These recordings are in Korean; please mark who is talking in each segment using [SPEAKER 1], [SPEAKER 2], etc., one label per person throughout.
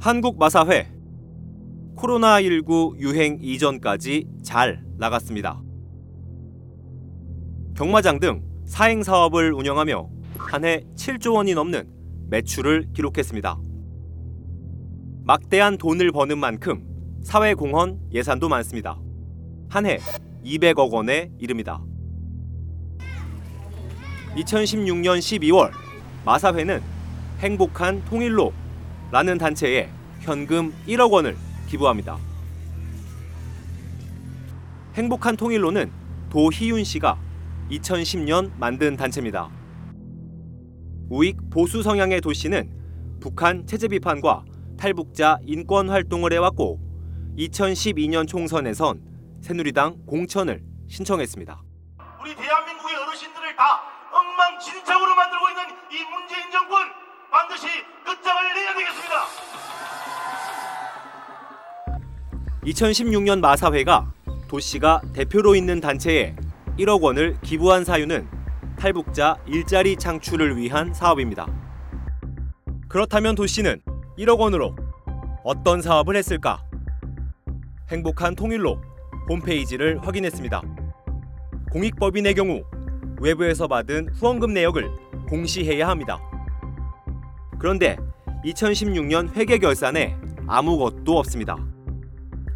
[SPEAKER 1] 한국마사회 코로나19 유행 이전까지 잘 나갔습니다. 경마장 등 사행 사업을 운영하며 한 해 7조 원이 넘는 매출을 기록했습니다. 막대한 돈을 버는 만큼 사회 공헌 예산도 많습니다. 한 해 200억 원에 이릅니다. 2016년 12월 마사회는 행복한 통일로 라는 단체에 현금 1억 원을 기부합니다. 행복한 통일로는 도희윤 씨가 2010년 만든 단체입니다. 우익 보수 성향의 도 씨는 북한 체제 비판과 탈북자 인권 활동을 해왔고 2012년 총선에선 새누리당 공천을 신청했습니다.
[SPEAKER 2] 우리 대한민국의 어르신들을 다 엉망진창으로 만들고 있는 이 문재인 정권 반드시 끝장을 내야 되겠습니다.
[SPEAKER 1] 2016년 마사회가 도 씨가 대표로 있는 단체에 1억 원을 기부한 사유는 탈북자 일자리 창출을 위한 사업입니다. 그렇다면 도 씨는 1억 원으로 어떤 사업을 했을까? 행복한 통일로 홈페이지를 확인했습니다. 공익법인의 경우 외부에서 받은 후원금 내역을 공시해야 합니다. 그런데 2016년 회계 결산에 아무것도 없습니다.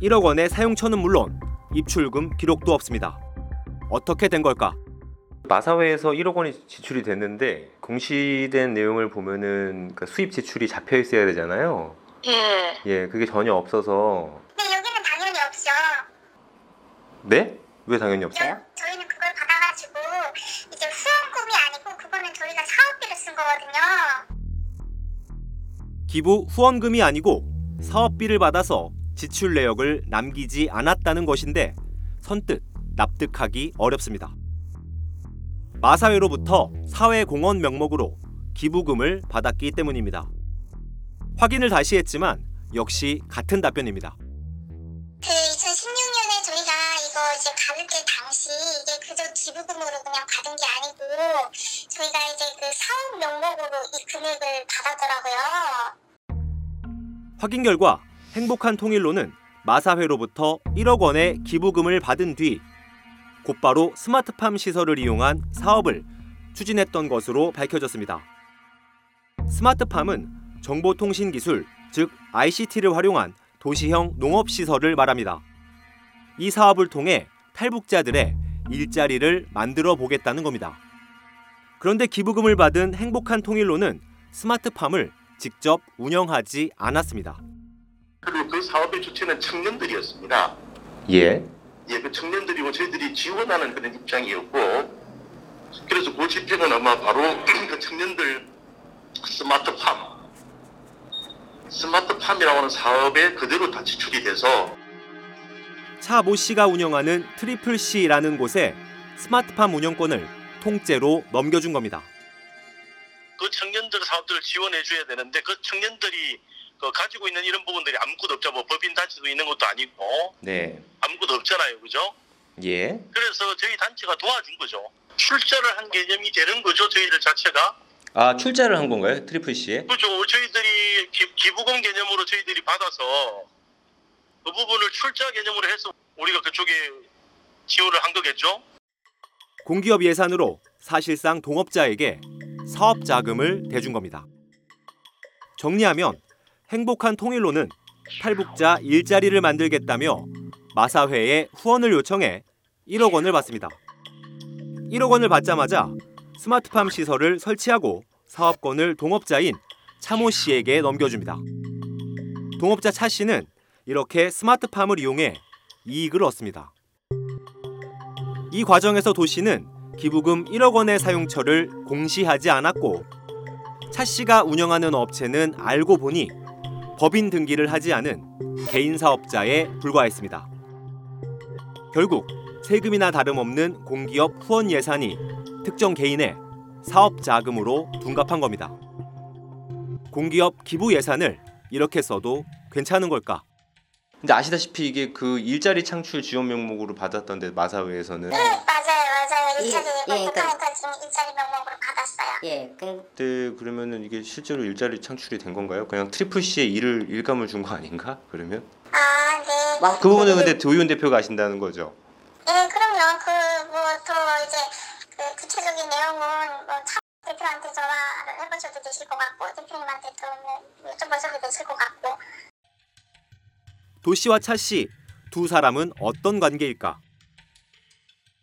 [SPEAKER 1] 1억 원의 사용처는 물론 입출금 기록도 없습니다. 어떻게 된 걸까? 마사회에서 1억 원이 지출이 됐는데 공시된 내용을 보면은 그 수입 지출이 잡혀 있어야 되잖아요.
[SPEAKER 3] 예.
[SPEAKER 1] 예, 그게 전혀 없어서
[SPEAKER 3] 근데 여기는 당연히 없죠.
[SPEAKER 1] 네? 왜 당연히 없어요?
[SPEAKER 3] 여- 저희
[SPEAKER 1] 기부 후원금이 아니고 사업비를 받아서 지출 내역을 남기지 않았다는 것인데 선뜻 납득하기 어렵습니다. 마사회로부터 사회공헌 명목으로 기부금을 받았기 때문입니다. 확인을 다시 했지만 역시 같은 답변입니다.
[SPEAKER 3] 그 2016년에 저희가 이거 이제 때 당시 이게 그저 기부금으로 그냥 받은 게 아니고 저희가 이제 그 사업 명목으로 이 금액을 받았더라고요.
[SPEAKER 1] 확인 결과 행복한 통일로는 마사회로부터 1억 원의 기부금을 받은 뒤 곧바로 스마트팜 시설을 이용한 사업을 추진했던 것으로 밝혀졌습니다. 스마트팜은 정보통신기술, 즉 ICT를 활용한 도시형 농업시설을 말합니다. 이 사업을 통해 탈북자들의 일자리를 만들어 보겠다는 겁니다. 그런데 기부금을 받은 행복한 통일로는 스마트팜을 직접 운영하지 않았습니다.
[SPEAKER 2] 그리고 그 사업의 주체는 청년들이었습니다.
[SPEAKER 1] 예.
[SPEAKER 2] 예, 그 청년들이고 저희들이 지원하는 그런 입장이었고 그래서 그 집행은 아마 바로 그 청년들 스마트팜 스마트팜이라고 하는 사업에 그대로 다 지출이 돼서
[SPEAKER 1] 차 모 씨가 운영하는 트리플 C라는 곳에 스마트팜 운영권을 통째로 넘겨준 겁니다.
[SPEAKER 2] 그 청년들 사업들을 지원해 줘야 되는데 그 청년들이 그 가지고 있는 이런 부분들이 아무것도 없죠. 뭐 법인 단체도 있는 것도 아니고
[SPEAKER 1] 네.
[SPEAKER 2] 아무것도 없잖아요. 그죠?
[SPEAKER 1] 예.
[SPEAKER 2] 그래서 저희 단체가 도와준 거죠. 출자를 한 개념이 되는 거죠. 저희들 자체가.
[SPEAKER 1] 아 출자를 한 건가요? 트리플 C에?
[SPEAKER 2] 그렇죠. 저희들이 기, 기부금 개념으로 저희들이 받아서 그 부분을 출자 개념으로 해서 우리가 그쪽에 지원을 한 거겠죠.
[SPEAKER 1] 공기업 예산으로 사실상 동업자에게 사업 자금을 대준 겁니다. 정리하면 행복한 통일로는 탈북자 일자리를 만들겠다며 마사회에 후원을 요청해 1억 원을 받습니다. 1억 원을 받자마자 스마트팜 시설을 설치하고 사업권을 동업자인 차모 씨에게 넘겨줍니다. 동업자 차 씨는 이렇게 스마트팜을 이용해 이익을 얻습니다. 이 과정에서 도 씨는 기부금 1억 원의 사용처를 공시하지 않았고 차 씨가 운영하는 업체는 알고 보니 법인 등기를 하지 않은 개인 사업자에 불과했습니다. 결국 세금이나 다름없는 공기업 후원 예산이 특정 개인의 사업 자금으로 둔갑한 겁니다. 공기업 기부 예산을 이렇게 써도 괜찮은 걸까? 근데 아시다시피 이게 그 일자리 창출 지원 명목으로 받았던데 마사회에서는
[SPEAKER 3] 네, 맞아 요, 맞아요.
[SPEAKER 4] 예,
[SPEAKER 3] 2차
[SPEAKER 4] 예, 그러니까-
[SPEAKER 3] 발표하니까 지금 일자리 명목으로 받았어요.
[SPEAKER 4] 예, 그,
[SPEAKER 5] 그때 그러면은 이게 실제로 일자리 창출이 된 건가요? 그냥 트리플 C에 일을 일감을 준 거 아닌가? 그러면
[SPEAKER 3] 아, 네.
[SPEAKER 4] 막
[SPEAKER 5] 그 부분은 근데 도의원 대표가 아신다는 거죠.
[SPEAKER 3] 네, 그럼요. 그, 뭐, 더 이제, 그 구체적인 내용은 뭐, 차 대표한테 전화를 해보셔도 되실 것 같고, 대표님한테 또 뭐, 여쭤보셔도 되실 것 같고,
[SPEAKER 1] 도 씨와 차 씨 두 사람은 어떤 관계일까?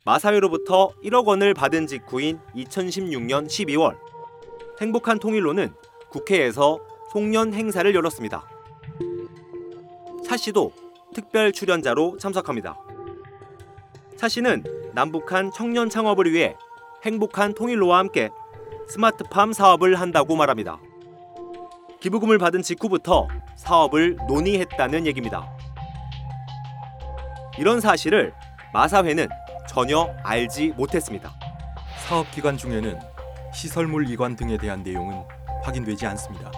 [SPEAKER 1] 마사회로부터 1억 원을 받은 직후인 2016년 12월 행복한 통일로는 국회에서 송년 행사를 열었습니다. 차 씨도 특별 출연자로 참석합니다. 차 씨는 남북한 청년 창업을 위해 행복한 통일로와 함께 스마트팜 사업을 한다고 말합니다. 기부금을 받은 직후부터 사업을 논의했다는 얘기입니다. 이런 사실을 마사회는 전혀 알지 못했습니다.
[SPEAKER 6] 사업 기간 중에는 시설물 이관 등에 대한 내용은 확인되지 않습니다.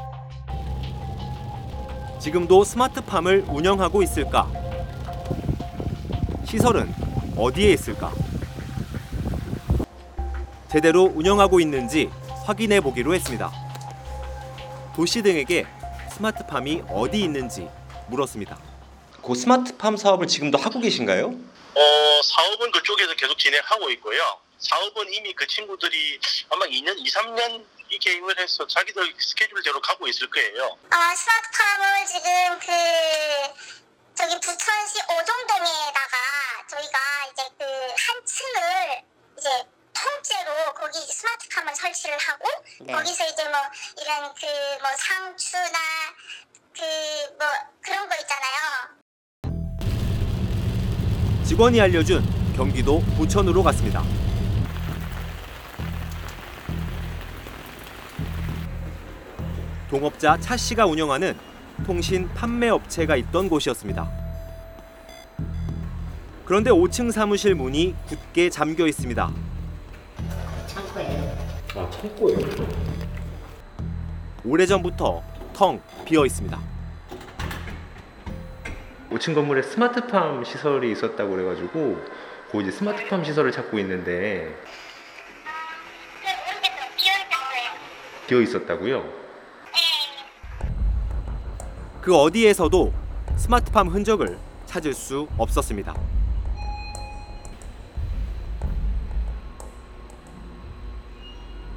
[SPEAKER 1] 지금도 스마트팜을 운영하고 있을까? 시설은 어디에 있을까? 제대로 운영하고 있는지 확인해 보기로 했습니다. 도시 등에게 스마트팜이 어디 있는지 물었습니다.
[SPEAKER 5] 그 스마트팜 사업을 지금도 하고 계신가요?
[SPEAKER 2] 어, 사업은 그쪽에서 계속 진행하고 있고요. 사업은 이미 그 친구들이 아마 2년, 2, 3년 이 계획을 해서 자기들 스케줄대로 가고 있을 거예요.
[SPEAKER 3] 아, 스마트팜을 지금 그, 저기 부천시 오종동에다가 저희가 이제 그 한 층을 이제 통째로 거기 스마트팜을 설치를 하고
[SPEAKER 4] 네.
[SPEAKER 3] 거기서 이제 뭐 이런 그 뭐 상추나 그
[SPEAKER 1] 직원이 알려준 경기도 부천으로 갔습니다. 동업자 차 씨가 운영하는 통신 판매 업체가 있던 곳이었습니다. 그런데 5층 사무실 문이 굳게 잠겨 있습니다.
[SPEAKER 4] 창고예요.
[SPEAKER 5] 아 창고예요.
[SPEAKER 1] 오래전부터 텅 비어 있습니다.
[SPEAKER 5] 5층 건물에 스마트팜 시설이 있었다고 그래가지고 그 이제 스마트팜 시설을 찾고 있는데
[SPEAKER 3] 그. 비어
[SPEAKER 5] 있었다고요?
[SPEAKER 3] 네.
[SPEAKER 1] 그 어디에서도 스마트팜 흔적을 찾을 수 없었습니다.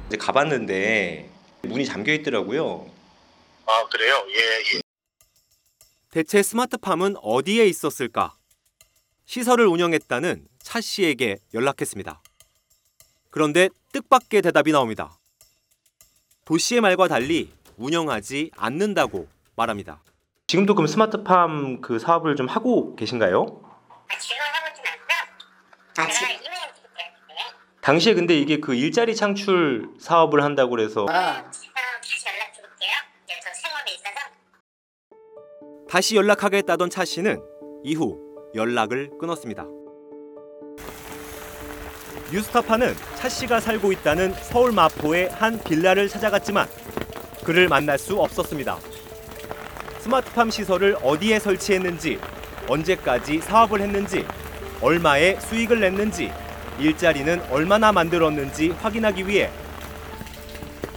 [SPEAKER 5] 이제 가봤는데 문이 잠겨 있더라고요.
[SPEAKER 2] 아, 그래요? 예, 예.
[SPEAKER 1] 대체 스마트팜은 어디에 있었을까? 시설을 운영했다는 차 씨에게 연락했습니다. 그런데 뜻밖의 대답이 나옵니다. 도 씨의 말과 달리 운영하지 않는다고 말합니다.
[SPEAKER 5] 지금도 그럼 스마트팜 그 사업을 좀 하고 계신가요?
[SPEAKER 3] 아, 지금 하고 있진 않고요.
[SPEAKER 4] 아,
[SPEAKER 3] 제가
[SPEAKER 4] 지금,
[SPEAKER 3] 이메일 드릴게요.
[SPEAKER 5] 당시에 근데 이게 그 일자리 창출 사업을 한다고 그래서
[SPEAKER 4] 어,
[SPEAKER 3] 제가 다시 연락드릴게요. 이제 저 생업에 있어서.
[SPEAKER 1] 다시 연락하겠다던 차 씨는 이후 연락을 끊었습니다. 뉴스타파는 차 씨가 살고 있다는 서울 마포의 한 빌라를 찾아갔지만 그를 만날 수 없었습니다. 스마트팜 시설을 어디에 설치했는지, 언제까지 사업을 했는지, 얼마의 수익을 냈는지, 일자리는 얼마나 만들었는지 확인하기 위해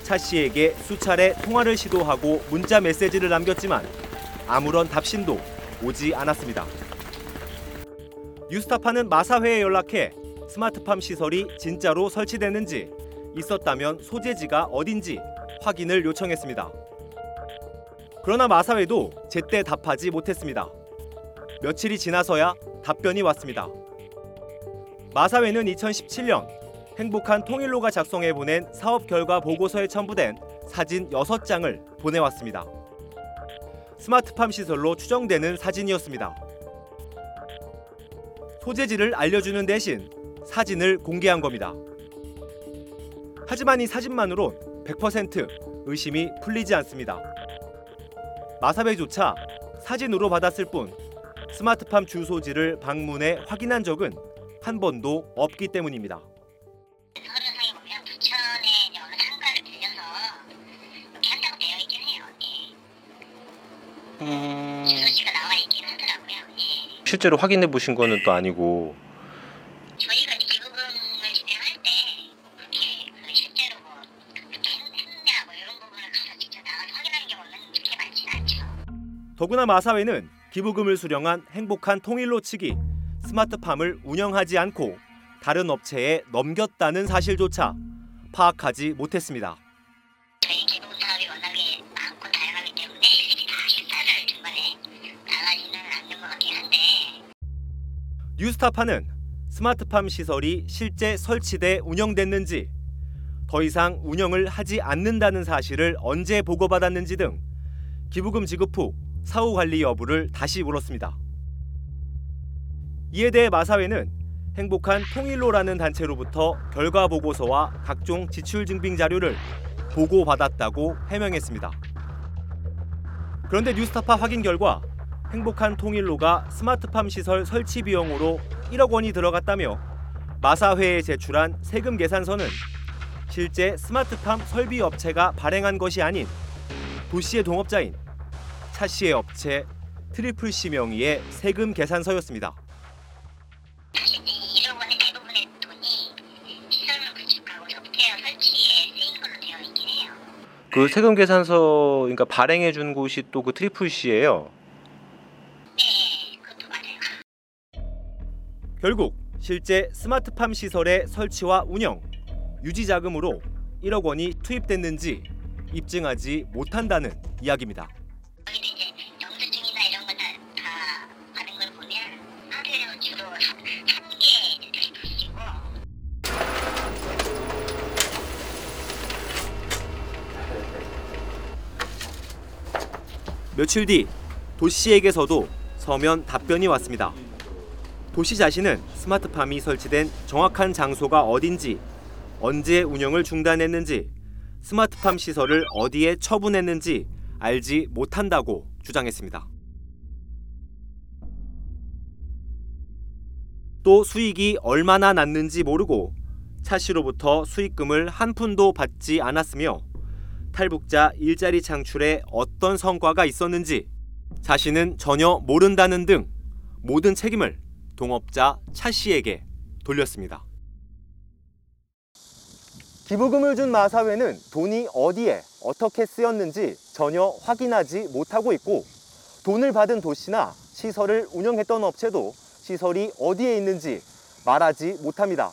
[SPEAKER 1] 차 씨에게 수차례 통화를 시도하고 문자 메시지를 남겼지만 아무런 답신도 오지 않았습니다. 뉴스타파는 마사회에 연락해 스마트팜 시설이 진짜로 설치됐는지 있었다면 소재지가 어딘지 확인을 요청했습니다. 그러나 마사회도 제때 답하지 못했습니다. 며칠이 지나서야 답변이 왔습니다. 마사회는 2017년 행복한 통일로가 작성해 보낸 사업 결과 보고서에 첨부된 사진 6장을 보내왔습니다. 스마트팜 시설로 추정되는 사진이었습니다. 소재지를 알려주는 대신 사진을 공개한 겁니다. 하지만 이 사진만으론 100% 의심이 풀리지 않습니다. 마사회조차 사진으로 받았을 뿐 스마트팜 주소지를 방문해 확인한 적은 한 번도 없기 때문입니다.
[SPEAKER 4] 음...
[SPEAKER 3] 소지가 나와 있긴 하더라고요. 예.
[SPEAKER 5] 실제로 확인해 보신 거는 또 아니고.
[SPEAKER 3] 저희가 이 부분을 진행할 때 그렇게 그
[SPEAKER 4] 실제로 뭐 했냐 뭐 이런 부분을 가서 직접 나가서 확인하는 경우는 그렇게 많지 않죠.
[SPEAKER 1] 더구나 마사회는 기부금을 수령한 행복한 통일로 측이 스마트팜을 운영하지 않고 다른 업체에 넘겼다는 사실조차 파악하지 못했습니다. 뉴스타파는 스마트팜 시설이 실제 설치돼 운영됐는지 더 이상 운영을 하지 않는다는 사실을 언제 보고받았는지 등 기부금 지급 후 사후 관리 여부를 다시 물었습니다. 이에 대해 마사회는 행복한 통일로라는 단체로부터 결과 보고서와 각종 지출 증빙 자료를 보고받았다고 해명했습니다. 그런데 뉴스타파 확인 결과 행복한 통일로가 스마트팜 시설 설치 비용으로 1억 원이 들어갔다며 마사회에 제출한 세금 계산서는 실제 스마트팜 설비 업체가 발행한 것이 아닌 도 씨의 동업자인 차 씨의 업체 트리플 C 명의의 세금 계산서였습니다.
[SPEAKER 4] 사실 이 1억 원의 대부분의 돈이 시설물 구축하고 소프트웨어 설치에 쓰인 걸로 되어 있긴 해요.
[SPEAKER 5] 그 세금 계산서 그러니까 발행해 준 곳이 또 그 트리플
[SPEAKER 4] C예요.
[SPEAKER 1] 결국 실제 스마트팜 시설의 설치와 운영, 유지 자금으로 1억 원이 투입됐는지 입증하지 못한다는 이야기입니다.
[SPEAKER 4] 저희도 이제 영수증이나 이런 거 다 다 받은 걸 보면 하루에 주로 3개 드리프시고
[SPEAKER 1] 며칠 뒤 도씨에게서도 서면 답변이 왔습니다. 도씨 자신은 스마트팜이 설치된 정확한 장소가 어딘지, 언제 운영을 중단했는지, 스마트팜 시설을 어디에 처분했는지 알지 못한다고 주장했습니다. 또 수익이 얼마나 났는지 모르고 차 씨로부터 수익금을 한 푼도 받지 않았으며 탈북자 일자리 창출에 어떤 성과가 있었는지 자신은 전혀 모른다는 등 모든 책임을 동업자 차 씨에게 돌렸습니다. 기부금을 준 마사회는 돈이 어디에 어떻게 쓰였는지 전혀 확인하지 못하고 있고 돈을 받은 도시나 시설을 운영했던 업체도 시설이 어디에 있는지 말하지 못합니다.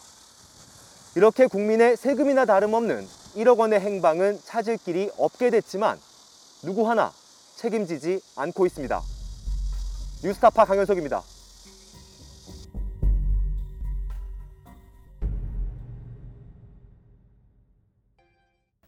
[SPEAKER 1] 이렇게 국민의 세금이나 다름없는 1억 원의 행방은 찾을 길이 없게 됐지만 누구 하나 책임지지 않고 있습니다. 뉴스타파 강현석입니다.